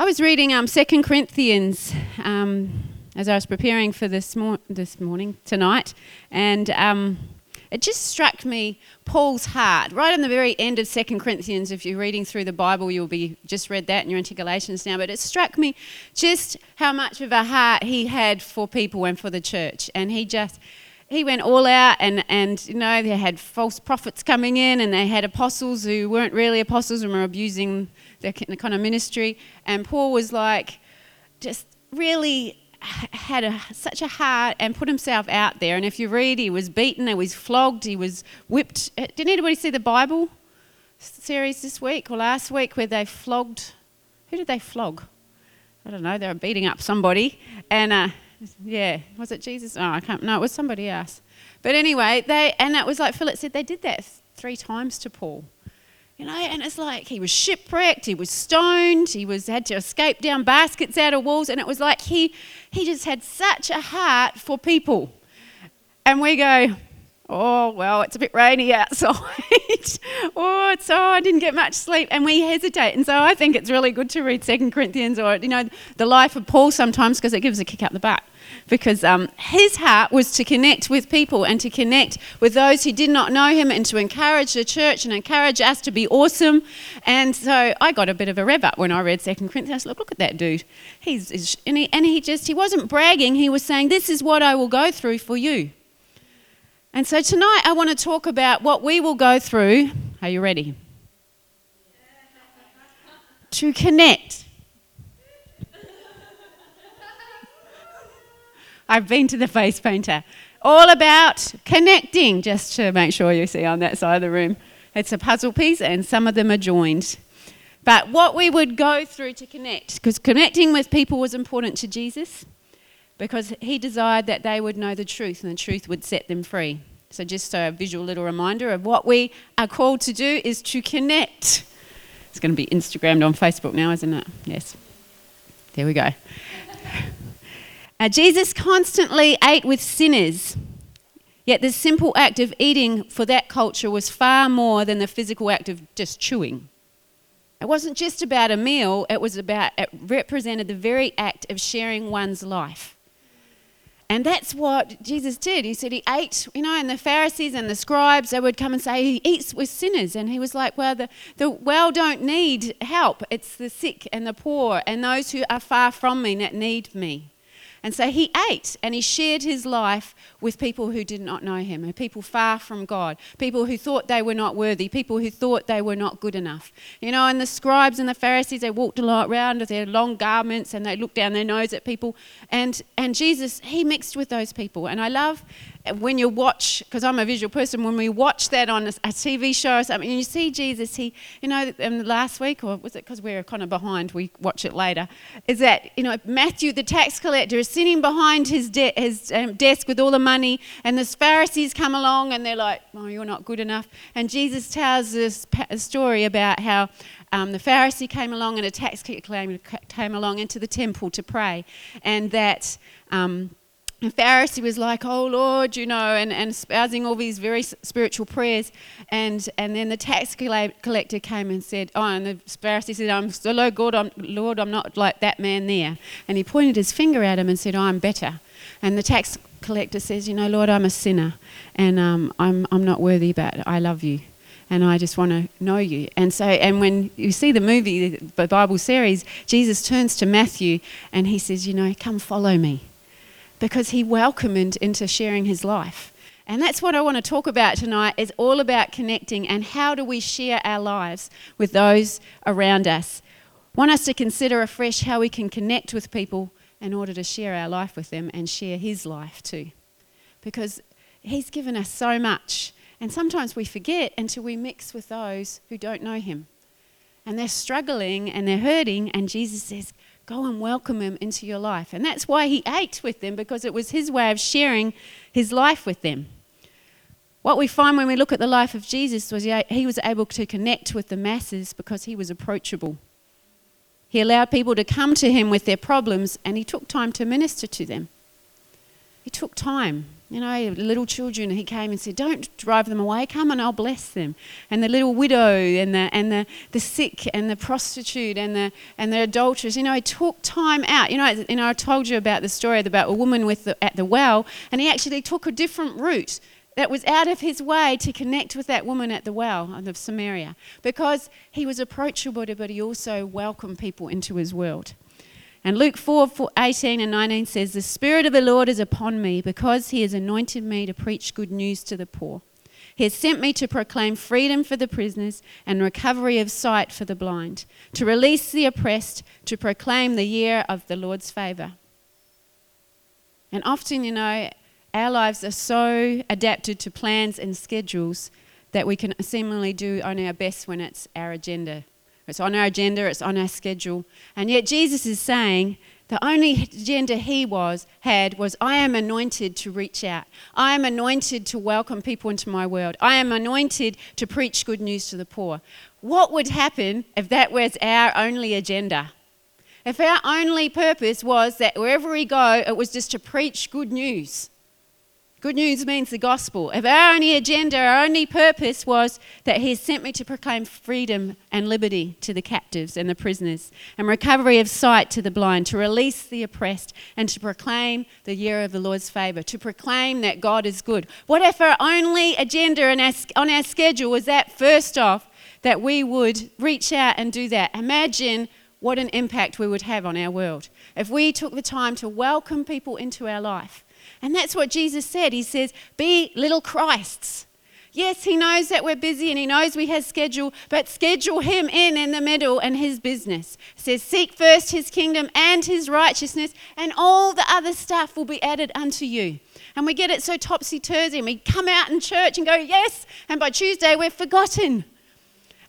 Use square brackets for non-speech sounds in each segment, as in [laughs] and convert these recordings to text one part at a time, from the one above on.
I was reading um, 2 Corinthians um, as I was preparing for this, mor- this morning, tonight, and um, it just struck me Paul's heart. Right in the very end of 2 Corinthians, if you're reading through the Bible, you'll be just read that and you're into Galatians now, but it struck me just how much of a heart he had for people and for the church. And he just, he went all out and, and you know they had false prophets coming in and they had apostles who weren't really apostles and were abusing the kind of ministry. And Paul was like, just really had a, such a heart and put himself out there. And if you read, he was beaten, he was flogged, he was whipped. Uh, did anybody see the Bible series this week or last week where they flogged? Who did they flog? I don't know. They were beating up somebody, and uh, yeah, was it Jesus? Oh, I can't. No, it was somebody else. But anyway, they and it was like Philip said. They did that three times to Paul. You know, and it's like he was shipwrecked, he was stoned, he was had to escape down baskets out of walls, and it was like he he just had such a heart for people. And we go, oh well, it's a bit rainy outside. [laughs] oh, it's oh, I didn't get much sleep, and we hesitate. And so I think it's really good to read Second Corinthians or you know the life of Paul sometimes because it gives a kick up the butt because um, his heart was to connect with people and to connect with those who did not know him and to encourage the church and encourage us to be awesome. And so I got a bit of a rev up when I read Second Corinthians. Look, look at that dude. He's, and, he, and he just he wasn't bragging. He was saying, "This is what I will go through for you." And so tonight I want to talk about what we will go through. Are you ready? to connect I've been to the face painter. All about connecting, just to make sure you see on that side of the room. It's a puzzle piece, and some of them are joined. But what we would go through to connect, because connecting with people was important to Jesus, because he desired that they would know the truth and the truth would set them free. So, just a visual little reminder of what we are called to do is to connect. It's going to be Instagrammed on Facebook now, isn't it? Yes. There we go. Uh, Jesus constantly ate with sinners, yet the simple act of eating for that culture was far more than the physical act of just chewing. It wasn't just about a meal, it was about, it represented the very act of sharing one's life. And that's what Jesus did. He said he ate, you know, and the Pharisees and the scribes, they would come and say, he eats with sinners. And he was like, well, the, the well don't need help. It's the sick and the poor and those who are far from me that need me. And so he ate and he shared his life with people who did not know him, people far from God, people who thought they were not worthy, people who thought they were not good enough. You know, and the scribes and the Pharisees, they walked a lot around with their long garments and they looked down their nose at people. And, and Jesus, he mixed with those people. And I love when you watch, because I'm a visual person, when we watch that on a, a, TV show or something, and you see Jesus, he, you know, um, last week, or was it because we're kind of behind, we watch it later, is that, you know, Matthew, the tax collector, is sitting behind his, de- his um, desk with all the money, and the Pharisees come along and they're like, oh, you're not good enough. And Jesus tells this story about how um, the Pharisee came along and a tax collector came along into the temple to pray, and that. Um, the Pharisee was like, Oh Lord, you know, and, and espousing all these very spiritual prayers. And, and then the tax collector came and said, Oh, and the Pharisee said, I'm so Lord, God, I'm, Lord, I'm not like that man there. And he pointed his finger at him and said, oh, I'm better. And the tax collector says, You know, Lord, I'm a sinner and um, I'm, I'm not worthy, but I love you and I just want to know you. And so, and when you see the movie, the Bible series, Jesus turns to Matthew and he says, You know, come follow me because he welcomed into sharing his life. And that's what I want to talk about tonight is all about connecting and how do we share our lives with those around us. Want us to consider afresh how we can connect with people in order to share our life with them and share his life too. Because he's given us so much. And sometimes we forget until we mix with those who don't know him. And they're struggling and they're hurting, and Jesus says, Go and welcome him into your life. And that's why he ate with them, because it was his way of sharing his life with them. What we find when we look at the life of Jesus was he was able to connect with the masses because he was approachable. He allowed people to come to him with their problems and he took time to minister to them. He took time. You know, little children, he came and said, Don't drive them away, come and I'll bless them. And the little widow and the, and the, the sick and the prostitute and the, and the adulteress, you know, he took time out. You know, you know, I told you about the story about a woman with the, at the well, and he actually took a different route that was out of his way to connect with that woman at the well of Samaria because he was approachable, but he also welcomed people into his world. And Luke 4, 4 18 and 19 says, The Spirit of the Lord is upon me because he has anointed me to preach good news to the poor. He has sent me to proclaim freedom for the prisoners and recovery of sight for the blind, to release the oppressed, to proclaim the year of the Lord's favour. And often, you know, our lives are so adapted to plans and schedules that we can seemingly do on our best when it's our agenda it's on our agenda, it's on our schedule. And yet Jesus is saying the only agenda he was had was I am anointed to reach out. I am anointed to welcome people into my world. I am anointed to preach good news to the poor. What would happen if that was our only agenda? If our only purpose was that wherever we go, it was just to preach good news. Good news means the gospel. If our only agenda, our only purpose was that He has sent me to proclaim freedom and liberty to the captives and the prisoners, and recovery of sight to the blind, to release the oppressed, and to proclaim the year of the Lord's favor, to proclaim that God is good. What if our only agenda on our schedule was that, first off, that we would reach out and do that? Imagine what an impact we would have on our world if we took the time to welcome people into our life and that's what Jesus said. He says, Be little Christs. Yes, he knows that we're busy and he knows we have schedule, but schedule him in in the middle and his business. Says, Seek first his kingdom and his righteousness, and all the other stuff will be added unto you. And we get it so topsy turvy, and we come out in church and go, Yes, and by Tuesday we're forgotten.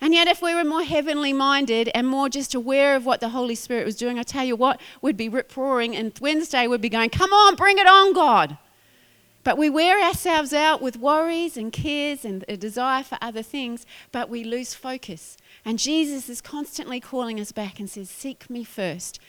And yet, if we were more heavenly minded and more just aware of what the Holy Spirit was doing, I tell you what, we'd be rip roaring, and Wednesday would be going, Come on, bring it on, God. But we wear ourselves out with worries and cares and a desire for other things, but we lose focus. And Jesus is constantly calling us back and says, Seek me first.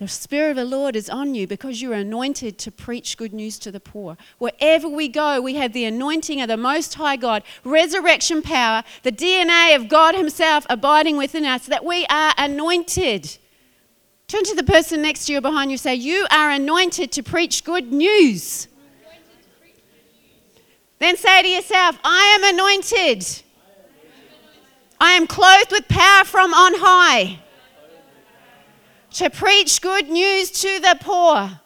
The Spirit of the Lord is on you because you're anointed to preach good news to the poor. Wherever we go, we have the anointing of the Most High God, resurrection power, the DNA of God Himself abiding within us, that we are anointed. Turn to the person next to you behind you say, You are anointed to preach good news. Then say to yourself, I am anointed. I am clothed with power from on high to preach good news to the poor,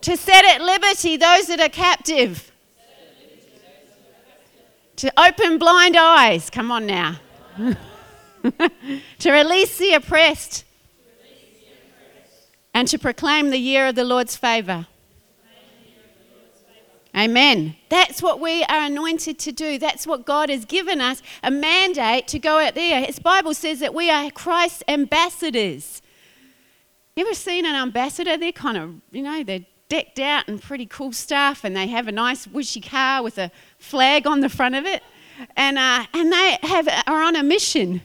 to set at liberty those that are captive, to open blind eyes. Come on now. [laughs] to release the oppressed, and to proclaim the year of the Lord's favor. Amen. That's what we are anointed to do. That's what God has given us a mandate to go out there. His Bible says that we are Christ's ambassadors. You ever seen an ambassador? They're kind of, you know, they're decked out in pretty cool stuff, and they have a nice wishy car with a flag on the front of it, and uh, and they have are on a mission.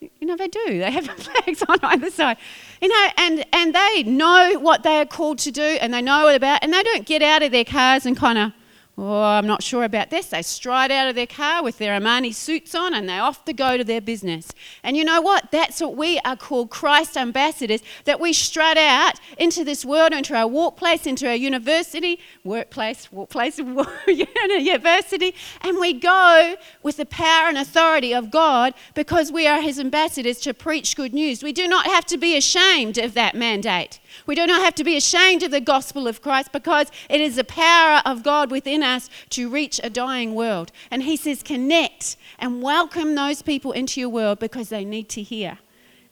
You know, they do. They have [laughs] flags on either side. You know, and, and they know what they are called to do and they know it about, and they don't get out of their cars and kind of Oh, I'm not sure about this. They stride out of their car with their Armani suits on and they off to go to their business. And you know what? That's what we are called Christ ambassadors, that we strut out into this world, into our workplace, into our university, workplace, workplace, [laughs] university, and we go with the power and authority of God because we are His ambassadors to preach good news. We do not have to be ashamed of that mandate. We do not have to be ashamed of the gospel of Christ because it is the power of God within us to reach a dying world. And He says, connect and welcome those people into your world because they need to hear.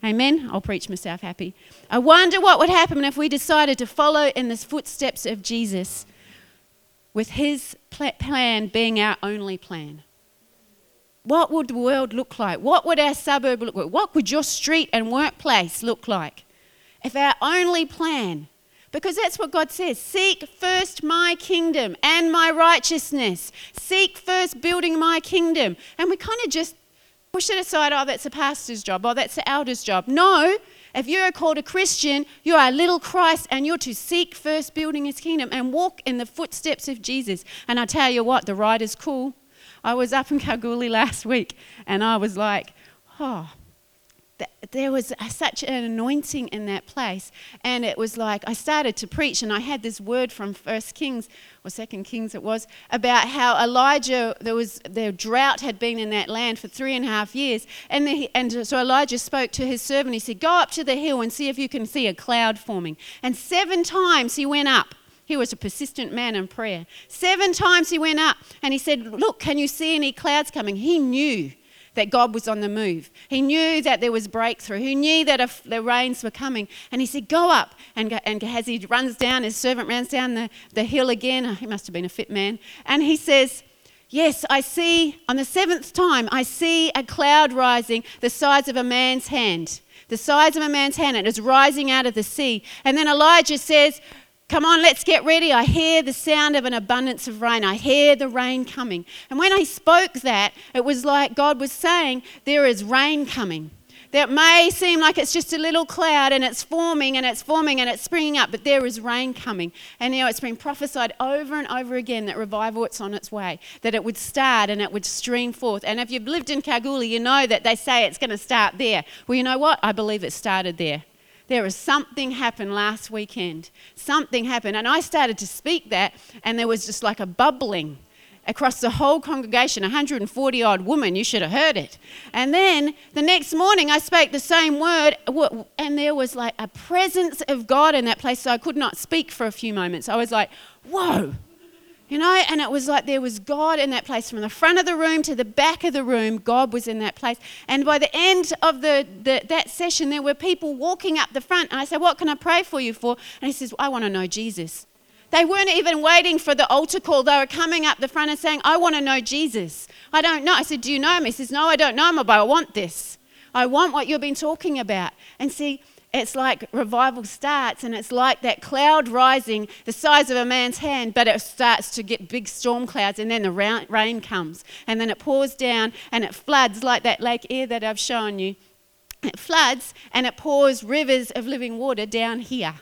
Amen. I'll preach myself happy. I wonder what would happen if we decided to follow in the footsteps of Jesus with His plan being our only plan. What would the world look like? What would our suburb look like? What would your street and workplace look like? If our only plan, because that's what God says seek first my kingdom and my righteousness, seek first building my kingdom. And we kind of just push it aside oh, that's a pastor's job, oh, that's the elder's job. No, If you're called a Christian, you are a little Christ and you're to seek first building his kingdom and walk in the footsteps of Jesus. And I tell you what, the ride is cool. I was up in Kalgoorlie [laughs] last week and I was like, oh, there was such an anointing in that place and it was like i started to preach and i had this word from first kings or second kings it was about how elijah there was the drought had been in that land for three and a half years and, the, and so elijah spoke to his servant he said go up to the hill and see if you can see a cloud forming and seven times he went up he was a persistent man in prayer. Seven times he went up and he said, Look, can you see any clouds coming? He knew that God was on the move. He knew that there was breakthrough. He knew that the rains were coming. And he said, Go up. And, and as he runs down, his servant runs down the, the hill again. Oh, he must have been a fit man. And he says, Yes, I see, on the seventh time, I see a cloud rising the size of a man's hand. The size of a man's hand. And It is rising out of the sea. And then Elijah says, Come on, let's get ready. I hear the sound of an abundance of rain. I hear the rain coming. And when I spoke that, it was like God was saying, There is rain coming. That may seem like it's just a little cloud and it's forming and it's forming and it's springing up, but there is rain coming. And you know, it's been prophesied over and over again that revival it's on its way, that it would start and it would stream forth. And if you've lived in Kalgoorlie, you know that they say it's going to start there. Well, you know what? I believe it started there there was something happened last weekend. Something happened. And I started to speak that, and there was just like a bubbling across the whole congregation 140 odd women. You should have heard it. And then the next morning, I spoke the same word, and there was like a presence of God in that place. So I could not speak for a few moments. I was like, whoa. You know, and it was like there was God in that place from the front of the room to the back of the room. God was in that place. And by the end of the, the, that session, there were people walking up the front. And I said, What can I pray for you for? And he says, I want to know Jesus. They weren't even waiting for the altar call. They were coming up the front and saying, I want to know Jesus. I don't know. I said, Do you know him? He says, No, I don't know him, but I want this. I want what you've been talking about. And see, it's like revival starts and it's like that cloud rising the size of a man's hand, but it starts to get big storm clouds and then the rain comes and then it pours down and it floods like that Lake Eyre that I've shown you. It floods and it pours rivers of living water down here.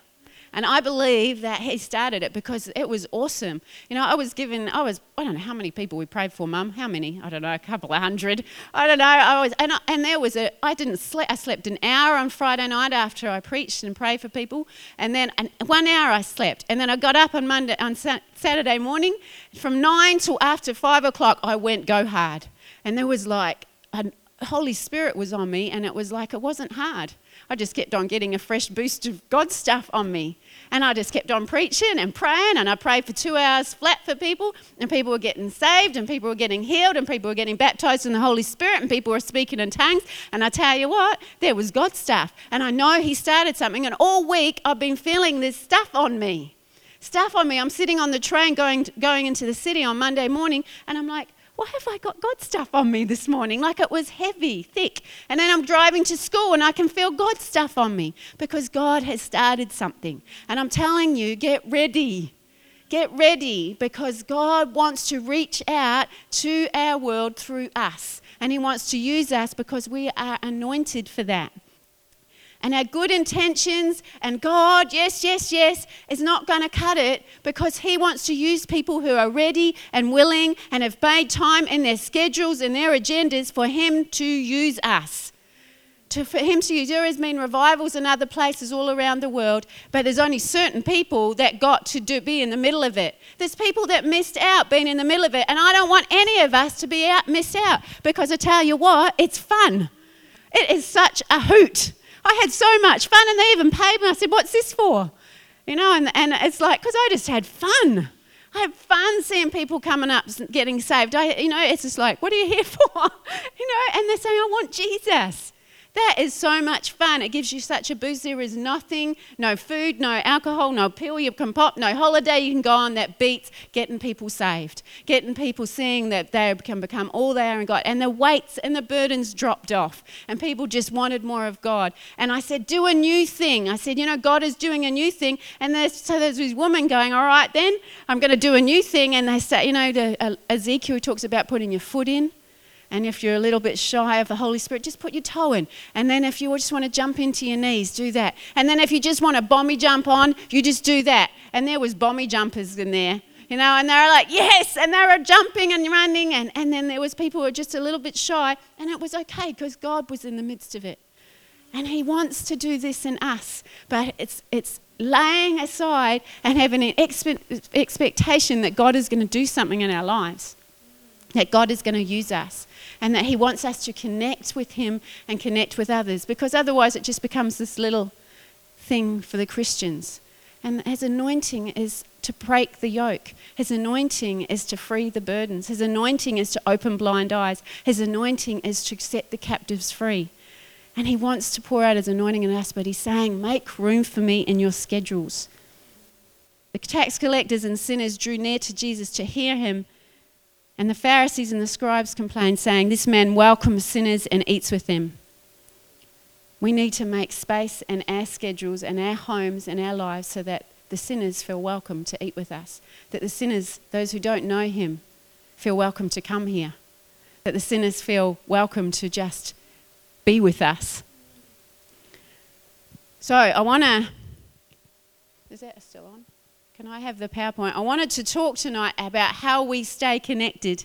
And I believe that he started it because it was awesome. You know, I was given, I was, I don't know how many people we prayed for, Mum. How many? I don't know, a couple of hundred. I don't know. I was, and, I, and there was a, I didn't sleep, I slept an hour on Friday night after I preached and prayed for people. And then an, one hour I slept. And then I got up on Monday, on Saturday morning. From nine till after five o'clock, I went go hard. And there was like, a Holy Spirit was on me, and it was like, it wasn't hard. I just kept on getting a fresh boost of God stuff on me. And I just kept on preaching and praying, and I prayed for two hours flat for people, and people were getting saved, and people were getting healed, and people were getting baptized in the Holy Spirit, and people were speaking in tongues. And I tell you what, there was God stuff. And I know He started something, and all week I've been feeling this stuff on me. Stuff on me. I'm sitting on the train going, going into the city on Monday morning, and I'm like, why have I got God stuff on me this morning? Like it was heavy, thick. And then I'm driving to school and I can feel God stuff on me because God has started something. And I'm telling you, get ready. Get ready because God wants to reach out to our world through us. And He wants to use us because we are anointed for that and our good intentions and God, yes, yes, yes, is not going to cut it because He wants to use people who are ready and willing and have made time in their schedules and their agendas for Him to use us. To, for Him to use. There has been revivals in other places all around the world, but there's only certain people that got to do, be in the middle of it. There's people that missed out being in the middle of it, and I don't want any of us to be out, missed out because I tell you what, it's fun. It is such a hoot I had so much fun, and they even paid me. I said, What's this for? You know, and, and it's like, because I just had fun. I have fun seeing people coming up getting saved. I, you know, it's just like, what are you here [laughs] for? you know, and they're saying, I want Jesus. That is so much fun. It gives you such a boost. There is nothing, no food, no alcohol, no pill you can pop, no holiday you can go on that beats getting people saved, getting people seeing that they can become all they are in God. And the weights and the burdens dropped off, and people just wanted more of God. And I said, Do a new thing. I said, You know, God is doing a new thing. And there's, so there's this woman going, All right, then I'm going to do a new thing. And they say, You know, the, uh, Ezekiel talks about putting your foot in And if you're a little bit shy of the Holy Spirit, just put your toe in. And then if you just want to jump into your knees, do that. And then if you just want a bomby jump on, you just do that. And there was bomby jumpers in there, you know, and they were like, yes, and they were jumping and running. And, and then there was people who were just a little bit shy, and it was okay because God was in the midst of it. And he wants to do this in us, but it's, it's laying aside and having an expe- expectation that God is going to do something in our lives, that God is going to use us, and that He wants us to connect with Him and connect with others, because otherwise it just becomes this little thing for the Christians. And His anointing is to break the yoke. His anointing is to free the burdens. His anointing is to open blind eyes. His anointing is to set the captives free. And He wants to pour out His anointing in us, but He's saying, Make room for me in your schedules. The tax collectors and sinners drew near to Jesus to hear Him, and the Pharisees and the scribes complained, saying, This man welcomes sinners and eats with them. We need to make space in our schedules and our homes and our lives so that the sinners feel welcome to eat with us. That the sinners, those who don't know Him, feel welcome to come here. That the sinners feel welcome to just be with us. So I want to. Is that still on? Can I have the PowerPoint? I wanted to talk tonight about how we stay connected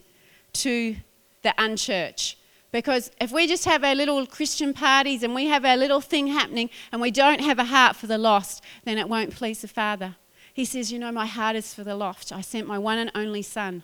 to the unchurched. Because if we just have our little Christian parties and we have our little thing happening and we don't have a heart for the lost, then it won't please the Father. He says, You know, my heart is for the lost. I sent my one and only Son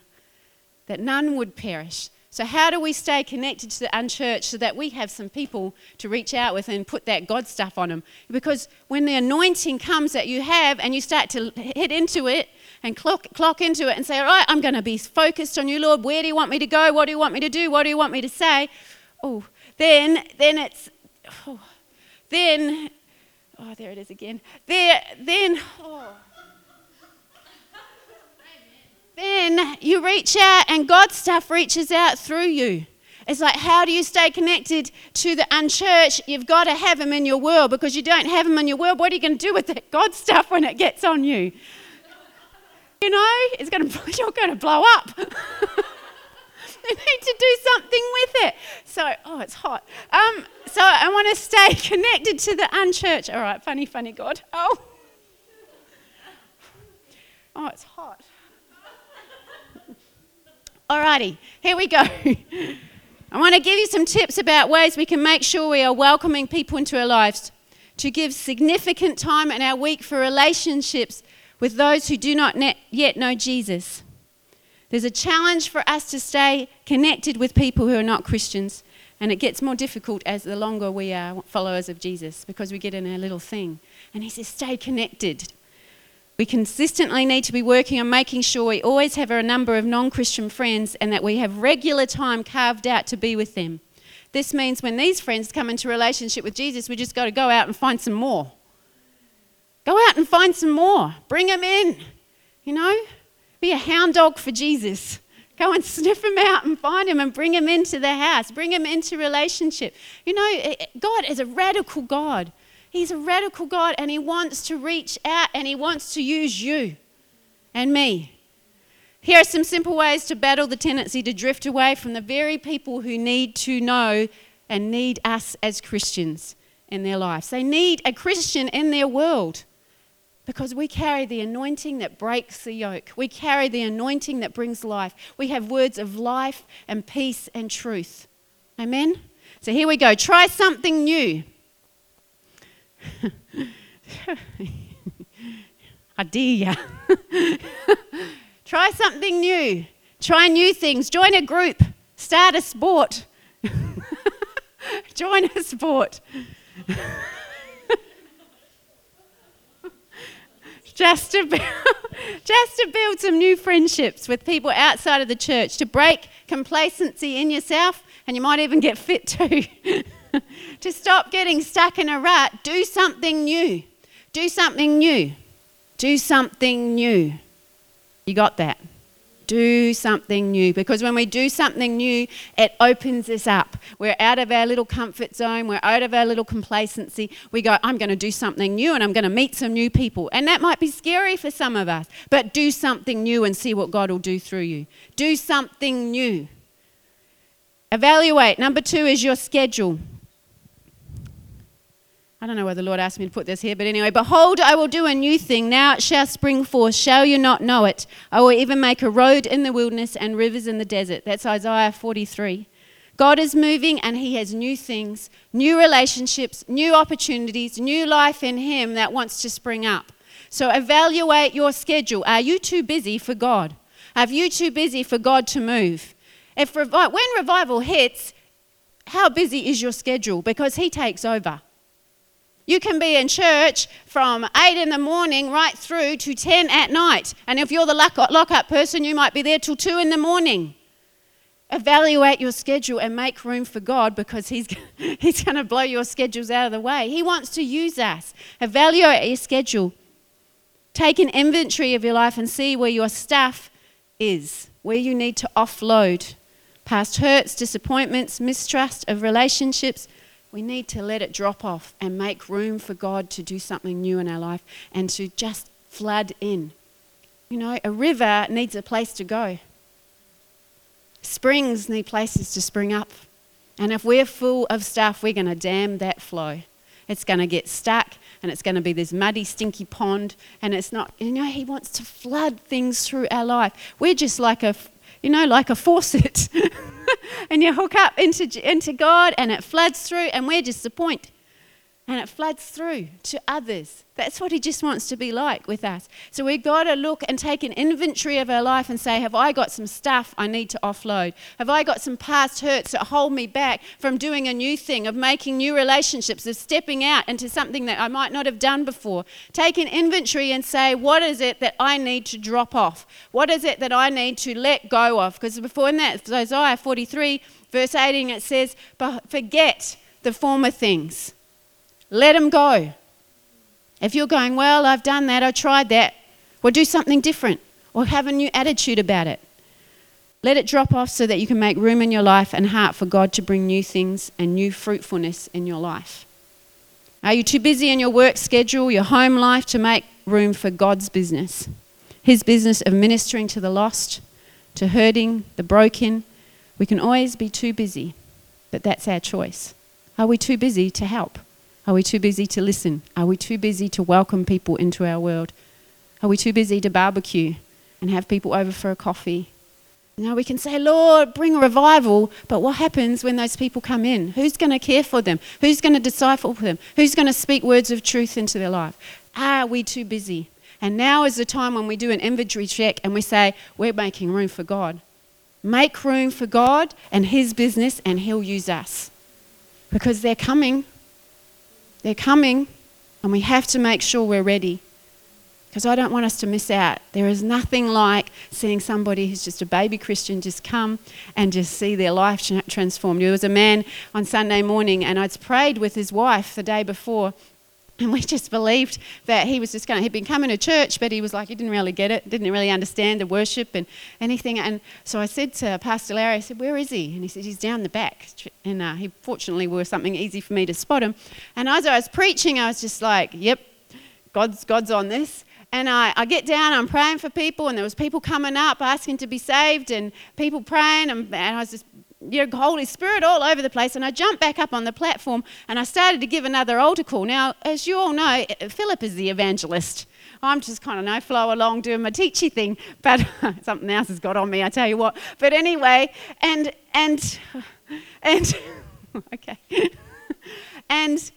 that none would perish, so, how do we stay connected to the unchurched so that we have some people to reach out with and put that God stuff on them? Because when the anointing comes that you have and you start to hit into it and clock, clock into it and say, All right, I'm going to be focused on you, Lord. Where do you want me to go? What do you want me to do? What do you want me to say? Oh, then, then it's, oh, then, oh, there it is again. There, then, oh then you reach out and God's stuff reaches out through you. It's like, how do you stay connected to the unchurched? You've got to have them in your world because you don't have them in your world. What are you going to do with that God stuff when it gets on you? You know, it's going [laughs] to, you're going to blow up. [laughs] you need to do something with it. So, oh, it's hot. Um, so I want to stay [laughs] connected to the unchurched. All right, funny, funny God. Oh, oh, it's hot. Alrighty, here we go. [laughs] I want to give you some tips about ways we can make sure we are welcoming people into our lives. To give significant time in our week for relationships with those who do not yet know Jesus. There's a challenge for us to stay connected with people who are not Christians, and it gets more difficult as the longer we are followers of Jesus because we get in our little thing. And he says, stay connected. We consistently need to be working on making sure we always have a number of non Christian friends and that we have regular time carved out to be with them. This means when these friends come into relationship with Jesus, we just got to go out and find some more. Go out and find some more. Bring them in. You know, be a hound dog for Jesus. Go and [laughs] sniff them out and find them and bring them into the house. Bring them into relationship. You know, God is a radical God. He's a radical God and He wants to reach out and He wants to use you and me. Here are some simple ways to battle the tendency to drift away from the very people who need to know and need us as Christians in their lives. They need a Christian in their world because we carry the anointing that breaks the yoke. We carry the anointing that brings life. We have words of life and peace and truth. Amen? So here we go. Try something new. [laughs] I dare. [laughs] Try something new. Try new things. Join a group. Start a sport. [laughs] Join a sport. just to build, just to build some new friendships with people outside of the church, to break complacency in yourself, and you might even get fit too. [laughs] to stop getting stuck in a rut, do something new. Do something new. Do something new. You got that? Do something new. Because when we do something new, it opens us up. We're out of our little comfort zone. We're out of our little complacency. We go, I'm going to do something new and I'm going to meet some new people. And that might be scary for some of us, but do something new and see what God will do through you. Do something new. Evaluate. Number two is your schedule. I don't know why the Lord asked me to put this here, but anyway, behold, I will do a new thing. Now it shall spring forth. Shall you not know it? I will even make a road in the wilderness and rivers in the desert. That's Isaiah 43. God is moving and He has new things, new relationships, new opportunities, new life in Him that wants to spring up. So evaluate your schedule. Are you too busy for God? Are you too busy for God to move? If when revival hits, how busy is your schedule? Because He takes over. You can be in church from 8 in the morning right through to 10 at night. And if you're the lock up person, you might be there till 2 in the morning. Evaluate your schedule and make room for God because He's, [laughs] he's going to blow your schedules out of the way. He wants to use us. Evaluate your schedule. Take an inventory of your life and see where your stuff is, where you need to offload past hurts, disappointments, mistrust of relationships we need to let it drop off and make room for God to do something new in our life and to just flood in. You know, a river needs a place to go. Springs need places to spring up. And if we're full of stuff, we're going to dam that flow. It's going to get stuck and it's going to be this muddy, stinky pond. And it's not, you know, He wants to flood things through our life. We're just like a, you know, like a faucet. [laughs] [laughs] and you hook up into, into God and it floods through, and we're just point and it floods through to others. That's what He just wants to be like with us. So we've got to look and take an inventory of our life and say, Have I got some stuff I need to offload? Have I got some past hurts that hold me back from doing a new thing, of making new relationships, of stepping out into something that I might not have done before? Take an inventory and say, What is it that I need to drop off? What is it that I need to let go of? Because before in that, Isaiah 43, verse 18, it says, Forget the former things let them go. If you're going, well, I've done that, I tried that, well, do something different or have a new attitude about it. Let it drop off so that you can make room in your life and heart for God to bring new things and new fruitfulness in your life. Are you too busy in your work schedule, your home life, to make room for God's business? His business of ministering to the lost, to hurting, the broken. We can always be too busy, but that's our choice. Are we too busy to help? Are we too busy to listen? Are we too busy to welcome people into our world? Are we too busy to barbecue and have people over for a coffee? Now we can say, Lord, bring a revival, but what happens when those people come in? Who's going to care for them? Who's going to disciple them? Who's going to speak words of truth into their life? Are we too busy? And now is the time when we do an inventory check and we say, we're making room for God. Make room for God and His business, and He'll use us. Because they're coming. They're coming, and we have to make sure we're ready. Because I don't want us to miss out. There is nothing like seeing somebody who's just a baby Christian just come and just see their life transformed. There was a man on Sunday morning, and I'd prayed with his wife the day before, [laughs] and we just believed that he was just going to, he'd been coming to church, but he was like, he didn't really get it, didn't really understand the worship and anything. And so I said to Pastor Larry, I said, where is he? And he said, he's down the back. And uh, he fortunately was something easy for me to spot him. And as I was preaching, I was just like, yep, God's, God's on this. And I, I get down, I'm praying for people, and there was people coming up asking to be saved, and people praying, and, and I was just your Holy Spirit all over the place. And I jumped back up on the platform and I started to give another altar call. Now, as you all know, Philip is the evangelist. I'm just kind of no flow along doing my teachy thing, but [laughs] something else has got on me, I tell you what. But anyway, and and [laughs] and [laughs] okay, and.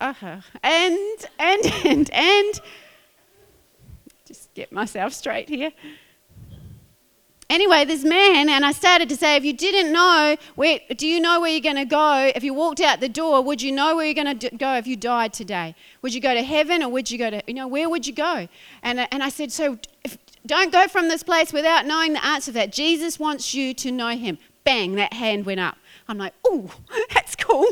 Uh-huh. And, and, and, and, just get myself straight here anyway, this man, and I started to say, if you didn't know, where, do you know where you're going to go? If you walked out the door, would you know where you're going to go if you died today? Would you go to heaven or would you go to, you know, where would you go? And, and I said, so if, don't go from this place without knowing the answer to that. Jesus wants you to know him. Bang, that hand went up. I'm like, oh, [laughs] that's cool.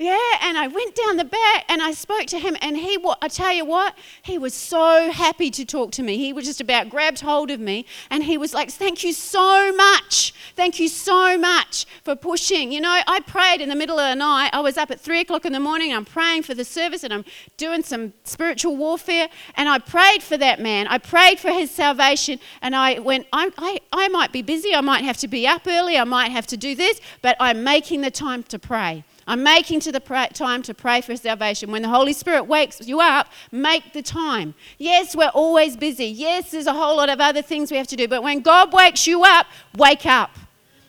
Yeah, and I went down the back and I spoke to him. And he, I tell you what, he was so happy to talk to me. He was just about grabbed hold of me and he was like, Thank you so much. Thank you so much for pushing. You know, I prayed in the middle of the night. I was up at three o'clock in the morning. I'm praying for the service and I'm doing some spiritual warfare. And I prayed for that man. I prayed for his salvation. And I went, I, I, I might be busy. I might have to be up early. I might have to do this, but I'm making the time to pray. I'm making to the time to pray for salvation. When the Holy Spirit wakes you up, make the time. Yes, we're always busy. Yes, there's a whole lot of other things we have to do. But when God wakes you up, wake up.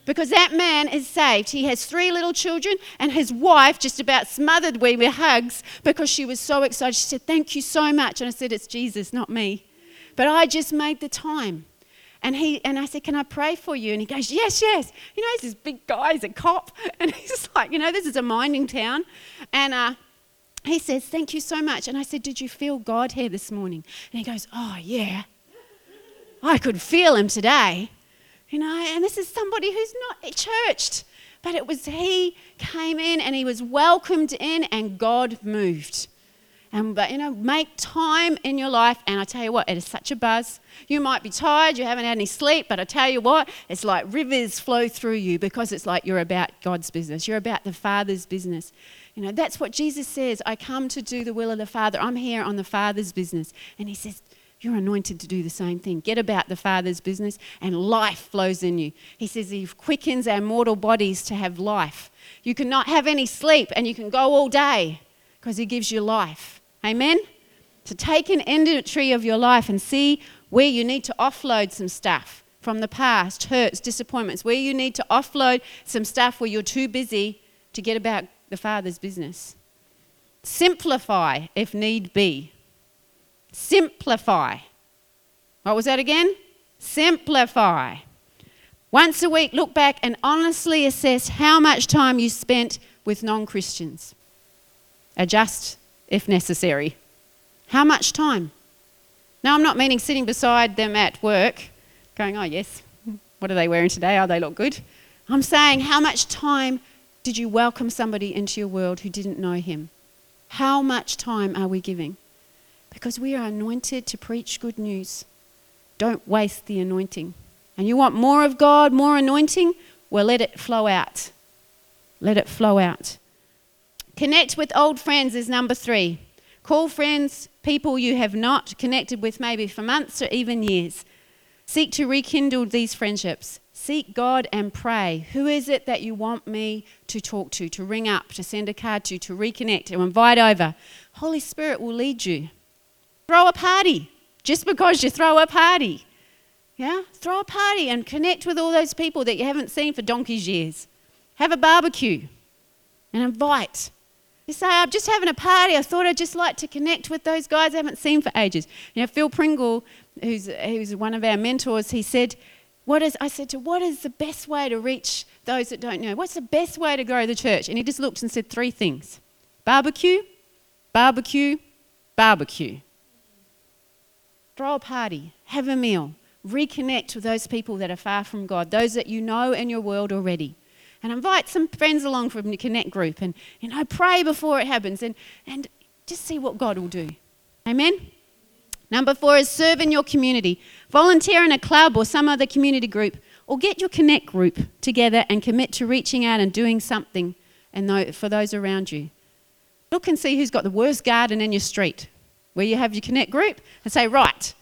Because that man is saved. He has three little children, and his wife just about smothered me with hugs because she was so excited. She said, Thank you so much. And I said, It's Jesus, not me. But I just made the time. And, he, and I said, Can I pray for you? And he goes, Yes, yes. You know, he's this big guy, he's a cop. [laughs] And he's like, You know, this is a mining town. And uh, he says, Thank you so much. And I said, Did you feel God here this morning? And he goes, Oh, yeah. I could feel him today. You know, and this is somebody who's not churched. But it was he came in and he was welcomed in and God moved. And but you know, make time in your life. And I tell you what, it is such a buzz. You might be tired, you haven't had any sleep, but I tell you what, it's like rivers flow through you because it's like you're about God's business. You're about the Father's business. You know, that's what Jesus says. I come to do the will of the Father. I'm here on the Father's business. And he says, you're anointed to do the same thing. Get about the Father's business, and life flows in you. He says He quickens our mortal bodies to have life. You cannot have any sleep, and you can go all day because He gives you life. Amen? To take an inventory of your life and see where you need to offload some stuff from the past, hurts, disappointments, where you need to offload some stuff where you're too busy to get about the Father's business. Simplify if need be. Simplify. What was that again? Simplify. Once a week, look back and honestly assess how much time you spent with non Christians. Adjust if necessary. How much time? Now, I'm not meaning sitting beside them at work going, oh, yes, what are they wearing today? Oh, they look good. I'm saying, how much time did you welcome somebody into your world who didn't know him? How much time are we giving? Because we are anointed to preach good news. Don't waste the anointing. And you want more of God, more anointing? Well, let it flow out. Let it flow out. Connect with old friends is number three. Call friends, people you have not connected with maybe for months or even years. Seek to rekindle these friendships. Seek God and pray. Who is it that you want me to talk to, to ring up, to send a card to, to reconnect, to invite over? Holy Spirit will lead you. Throw a party just because you throw a party. Yeah? Throw a party and connect with all those people that you haven't seen for donkey's years. Have a barbecue and invite. You say, I'm just having a party. I thought I'd just like to connect with those guys I haven't seen for ages. You know, Phil Pringle, who's, who's one of our mentors, he said, what is, I said to him, what is the best way to reach those that don't know? What's the best way to grow the church? And he just looked and said three things barbecue, barbecue, barbecue. Throw a party, have a meal, reconnect with those people that are far from God, those that you know in your world already and invite some friends along from the Connect group and, you know, pray before it happens and, and just see what God will do. Amen? Number four is serve in your community. Volunteer in a club or some other community group, or get your Connect group together and commit to reaching out and doing something and for those around you. Look and see who's got the worst garden in your street, where you have your Connect group, and say, right,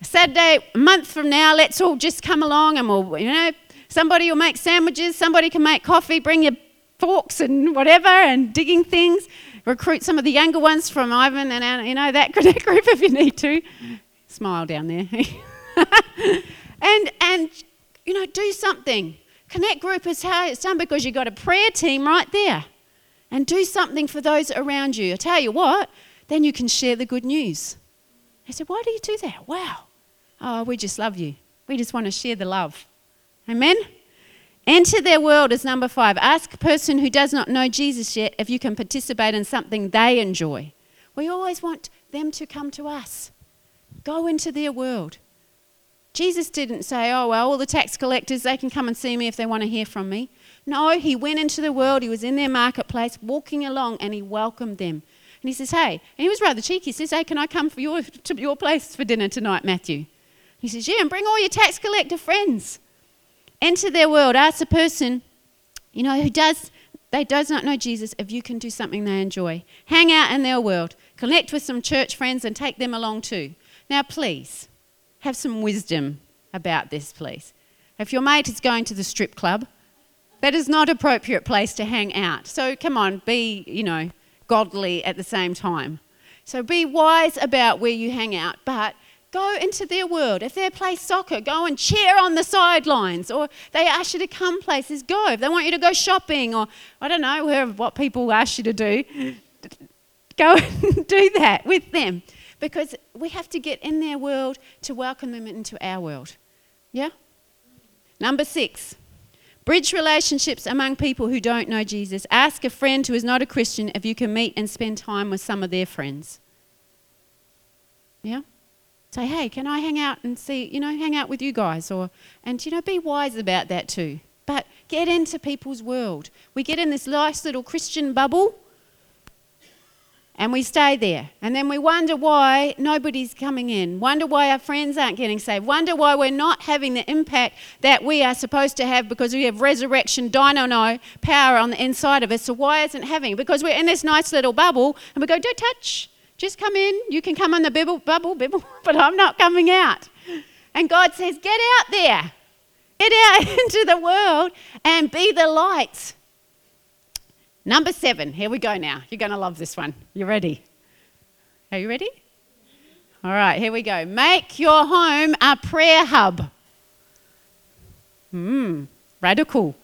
a Saturday, a month from now, let's all just come along and we'll, you know, Somebody will make sandwiches, somebody can make coffee, bring your forks and whatever and digging things. Recruit some of the younger ones from Ivan and Anna, you know, that [laughs] group if you need to. Smile down there. [laughs] and, and, you know, do something. Connect group is how it's done because you've got a prayer team right there. And do something for those around you. I tell you what, then you can share the good news. I said, Why do you do that? Wow. Oh, we just love you. We just want to share the love. Amen? Enter their world is number five. Ask a person who does not know Jesus yet if you can participate in something they enjoy. We always want them to come to us. Go into their world. Jesus didn't say, oh, well, all the tax collectors, they can come and see me if they want to hear from me. No, he went into the world, he was in their marketplace, walking along, and he welcomed them. And he says, Hey, and he was rather cheeky. He says, Hey, can I come for your, [laughs] to your place for dinner tonight, Matthew? He says, Yeah, and bring all your tax collector friends. Enter their world. Ask a person, you know, who does they does not know Jesus if you can do something they enjoy. Hang out in their world. Connect with some church friends and take them along too. Now, please, have some wisdom about this, please. If your mate is going to the strip club, that is not appropriate place to hang out. So come on, be, you know, godly at the same time. So be wise about where you hang out, but Go into their world. If they play soccer, go and cheer on the sidelines. Or they ask you to come places, go. If they want you to go shopping, or I don't know what people ask you to do, [laughs] go [laughs] and do that with them. Because we have to get in their world to welcome them into our world. Yeah? Number six, bridge relationships among people who don't know Jesus. Ask a friend who is not a Christian if you can meet and spend time with some of their friends. Yeah? Say, hey, can I hang out and see, you know, hang out with you guys? Or, and, you know, be wise about that too. But get into people's world. We get in this nice little Christian bubble and we stay there. And then we wonder why nobody's coming in, wonder why our friends aren't getting saved, wonder why we're not having the impact that we are supposed to have because we have resurrection dynamo power on the inside of us. So why isn't having? Because we're in this nice little bubble and we go, don't touch, just come in. You can come on the bibble, bubble, bibble, [laughs] but I'm not coming out. And God says, Get out there. Get out [laughs] into the world and be the light. Number seven. Here we go now. You're going to love this one. You ready? Are you ready? All right, here we go. Make your home a prayer hub. Hmm, radical.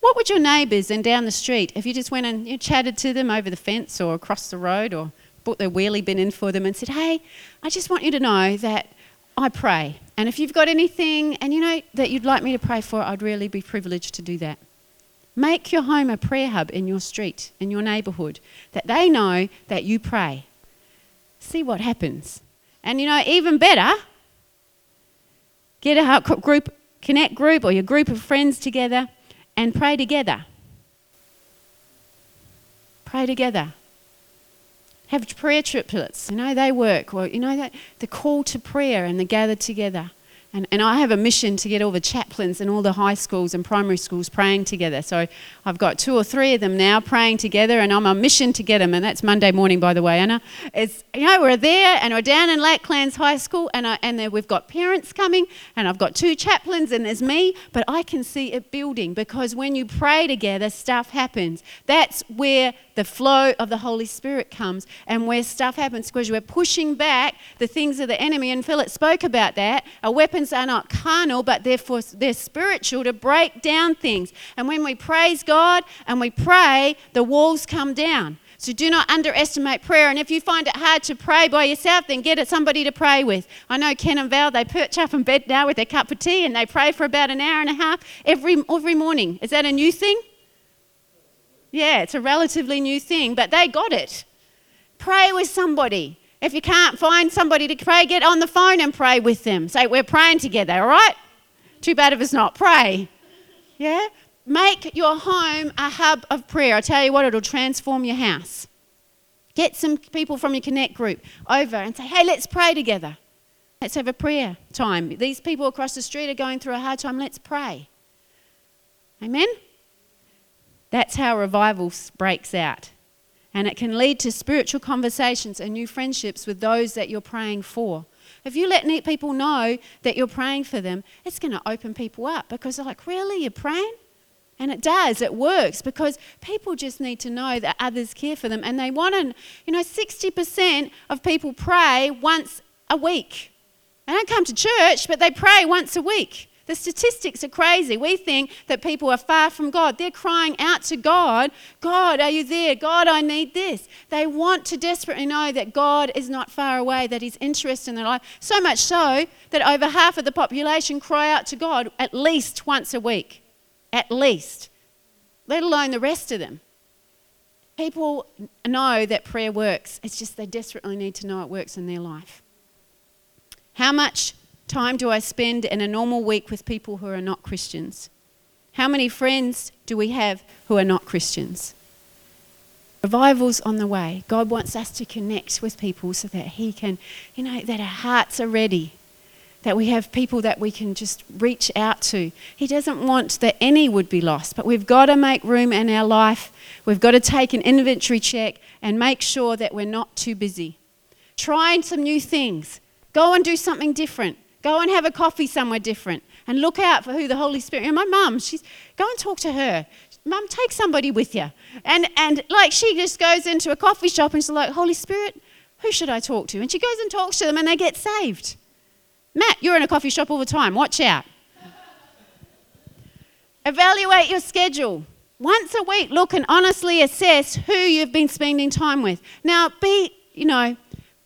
What would your neighbours and down the street, if you just went and you chatted to them over the fence or across the road or brought their wheelie bin in for them and said, Hey, I just want you to know that I pray. And if you've got anything and you know that you'd like me to pray for, I'd really be privileged to do that. Make your home a prayer hub in your street, in your neighbourhood, that they know that you pray. See what happens. And you know, even better, get a group, connect group or your group of friends together and pray together. Pray together have prayer triplets. You know, they work. Well, you know, that the call to prayer and the gather together. And, and I have a mission to get all the chaplains in all the high schools and primary schools praying together. So I've got two or three of them now praying together, and I'm on a mission to get them. And that's Monday morning, by the way, Anna. It's, you know, we're there and we're down in Lakelands High School, and, I, and we've got parents coming, and I've got two chaplains, and there's me. But I can see it building because when you pray together, stuff happens. That's where the flow of the Holy Spirit comes and where stuff happens because we're pushing back the things of the enemy. And Philip spoke about that. Our are not carnal, but therefore they're spiritual to break down things. And when we praise God and we pray, the walls come down. So do not underestimate prayer. And if you find it hard to pray by yourself, then get somebody to pray with. I know Ken and Val, they perch up in bed now with their cup of tea and they pray for about an hour and a half every, every morning. Is that a new thing? Yeah, it's a relatively new thing, but they got it. Pray with somebody. If you can't find somebody to pray, get on the phone and pray with them. Say, We're praying together, all right? Too bad if it's not. Pray. Yeah? Make your home a hub of prayer. I tell you what, it'll transform your house. Get some people from your Connect group over and say, Hey, let's pray together. Let's have a prayer time. These people across the street are going through a hard time. Let's pray. Amen? That's how revival breaks out. And it can lead to spiritual conversations and new friendships with those that you're praying for. If you let people know that you're praying for them, it's going to open people up because they're like, really, you're praying? And it does, it works because people just need to know that others care for them. And they want to, you know, 60% of people pray once a week. They don't come to church, but they pray once a week. The statistics are crazy. We think that people are far from God. They're crying out to God, God, are you there? God, I need this. They want to desperately know that God is not far away, that He's interested in their life. So much so that over half of the population cry out to God at least once a week. At least. Let alone the rest of them. People know that prayer works. It's just they desperately need to know it works in their life. How much time do I spend in a normal week with people who are not Christians? How many friends do we have who are not Christians? Revival's on the way. God wants us to connect with people so that He can, you know, that our hearts are ready, that we have people that we can just reach out to. He doesn't want that any would be lost, but we've got to make room in our life. We've got to take an inventory check and make sure that we're not too busy. Trying some new things. Go and do something different. Go and have a coffee somewhere different and look out for who the Holy Spirit. And my mum, she's go and talk to her. Mum, take somebody with you. And and like she just goes into a coffee shop and she's like, Holy Spirit, who should I talk to? And she goes and talks to them and they get saved. Matt, you're in a coffee shop all the time. Watch out. Evaluate your schedule. Once a week, look and honestly assess who you've been spending time with. Now, be, you know,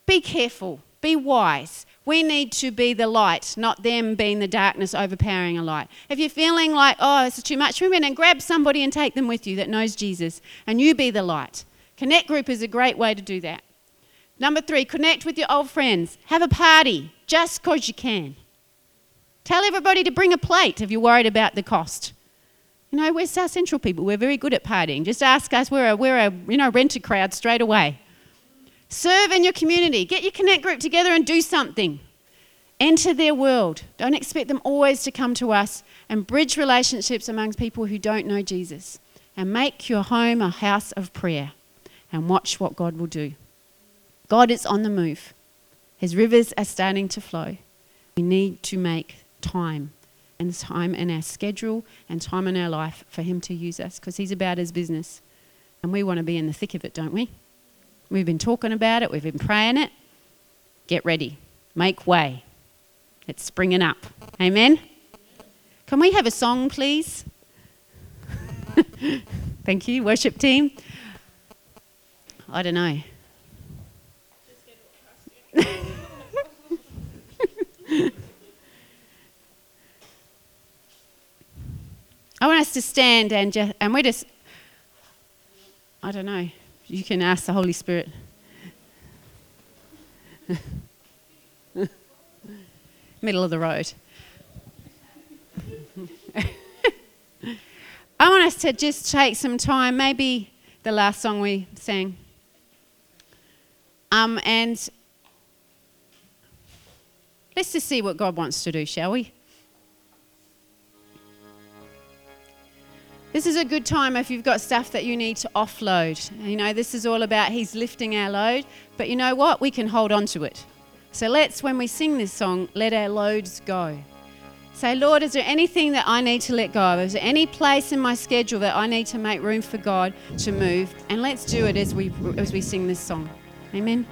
be careful, be wise. We need to be the light, not them being the darkness overpowering a light. If you're feeling like, oh, this is too much for me, then grab somebody and take them with you that knows Jesus, and you be the light. Connect group is a great way to do that. Number three, connect with your old friends. Have a party just because you can. Tell everybody to bring a plate if you're worried about the cost. You know, we're South Central people. We're very good at partying. Just ask us. We're a, we're a you know, rent a crowd straight away. Serve in your community. Get your connect group together and do something. Enter their world. Don't expect them always to come to us and bridge relationships amongst people who don't know Jesus. And make your home a house of prayer and watch what God will do. God is on the move. His rivers are starting to flow. We need to make time and time in our schedule and time in our life for Him to use us because He's about His business. And we want to be in the thick of it, don't we? We've been talking about it, we've been praying it. Get ready, make way. It's springing up. Amen? Can we have a song, please? [laughs] Thank you, worship team. I don't know. [laughs] I want us to stand and just, and we're just, I don't know, you can ask the Holy Spirit. [laughs] Middle of the road. [laughs] I want us to just take some time, maybe the last song we sang, um, and let's just see what God wants to do, shall we? This is a good time if you've got stuff that you need to offload. You know, this is all about He's lifting our load, but you know what? We can hold on to it. So let's, when we sing this song, let our loads go. Say, Lord, is there anything that I need to let go of? Is there any place in my schedule that I need to make room for God to move? And let's do it as we, as we sing this song. Amen.